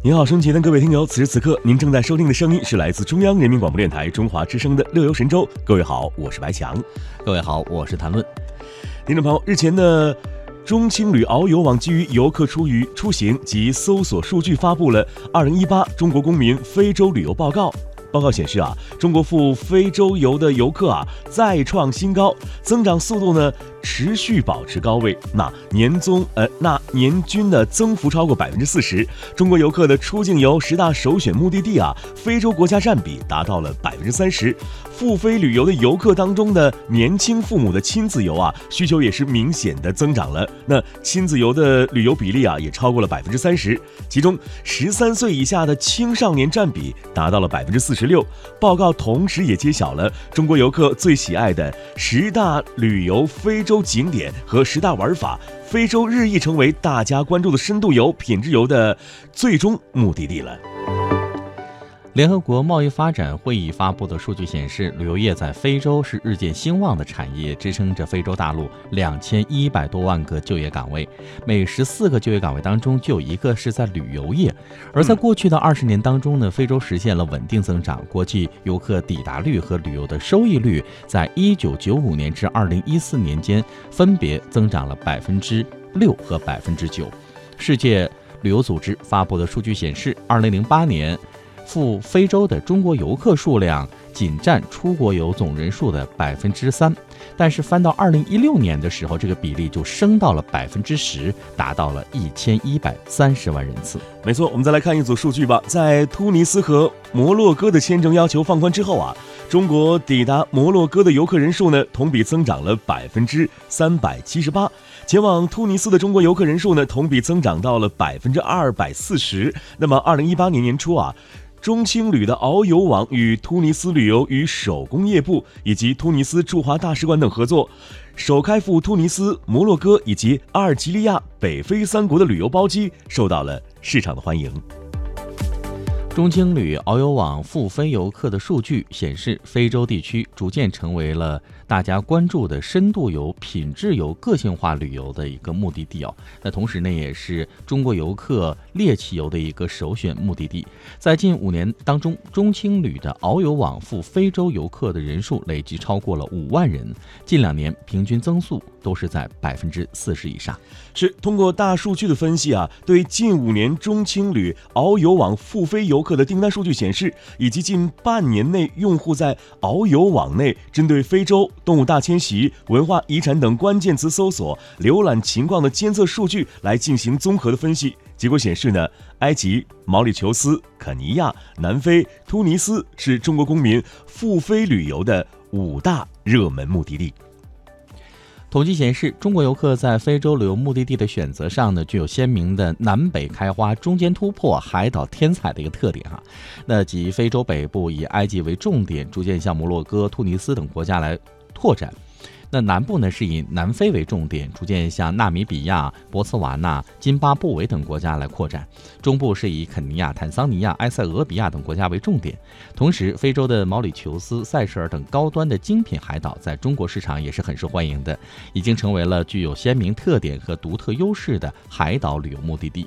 您好，升级的各位听友，此时此刻您正在收听的声音是来自中央人民广播电台中华之声的《乐游神州》。各位好，我是白强。各位好，我是谭论。听众朋友，日前呢，中青旅遨游网基于游客出于出行及搜索数据，发布了《二零一八中国公民非洲旅游报告》。报告显示啊，中国赴非洲游的游客啊再创新高，增长速度呢持续保持高位。那年综呃那年均的增幅超过百分之四十。中国游客的出境游十大首选目的地啊，非洲国家占比达到了百分之三十。赴非旅游的游客当中的年轻父母的亲子游啊，需求也是明显的增长了。那亲子游的旅游比例啊，也超过了百分之三十。其中十三岁以下的青少年占比达到了百分之四十六。报告同时也揭晓了中国游客最喜爱的十大旅游非洲景点和十大玩法，非洲日益成为大家关注的深度游、品质游的最终目的地了。联合国贸易发展会议发布的数据显示，旅游业在非洲是日渐兴旺的产业，支撑着非洲大陆两千一百多万个就业岗位。每十四个就业岗位当中就有一个是在旅游业。而在过去的二十年当中呢，非洲实现了稳定增长，国际游客抵达率和旅游的收益率在一九九五年至二零一四年间分别增长了百分之六和百分之九。世界旅游组织发布的数据显示，二零零八年。赴非洲的中国游客数量仅占出国游总人数的百分之三，但是翻到二零一六年的时候，这个比例就升到了百分之十，达到了一千一百三十万人次。没错，我们再来看一组数据吧。在突尼斯和摩洛哥的签证要求放宽之后啊，中国抵达摩洛哥的游客人数呢，同比增长了百分之三百七十八。前往突尼斯的中国游客人数呢，同比增长到了百分之二百四十。那么二零一八年年初啊。中青旅的遨游网与突尼斯旅游与手工业部以及突尼斯驻华大使馆等合作，首开赴突尼斯、摩洛哥以及阿尔及利亚、北非三国的旅游包机，受到了市场的欢迎。中青旅遨游网赴非游客的数据显示，非洲地区逐渐成为了大家关注的深度游、品质游、个性化旅游的一个目的地哦。那同时呢，也是中国游客猎奇游的一个首选目的地。在近五年当中，中青旅的遨游网赴非洲游客的人数累计超过了五万人，近两年平均增速都是在百分之四十以上。是通过大数据的分析啊，对近五年中青旅遨游网赴非游客客的订单数据显示，以及近半年内用户在遨游网内针对非洲动物大迁徙、文化遗产等关键词搜索浏览情况的监测数据来进行综合的分析。结果显示呢，埃及、毛里求斯、肯尼亚、南非、突尼斯是中国公民赴非旅游的五大热门目的地。统计显示，中国游客在非洲旅游目的地的选择上呢，具有鲜明的南北开花、中间突破、海岛天彩的一个特点哈。那即非洲北部以埃及为重点，逐渐向摩洛哥、突尼斯等国家来拓展。那南部呢是以南非为重点，逐渐向纳米比亚、博茨瓦纳、津巴布韦等国家来扩展；中部是以肯尼亚、坦桑尼亚、埃塞俄比亚等国家为重点。同时，非洲的毛里求斯、塞舌尔等高端的精品海岛在中国市场也是很受欢迎的，已经成为了具有鲜明特点和独特优势的海岛旅游目的地。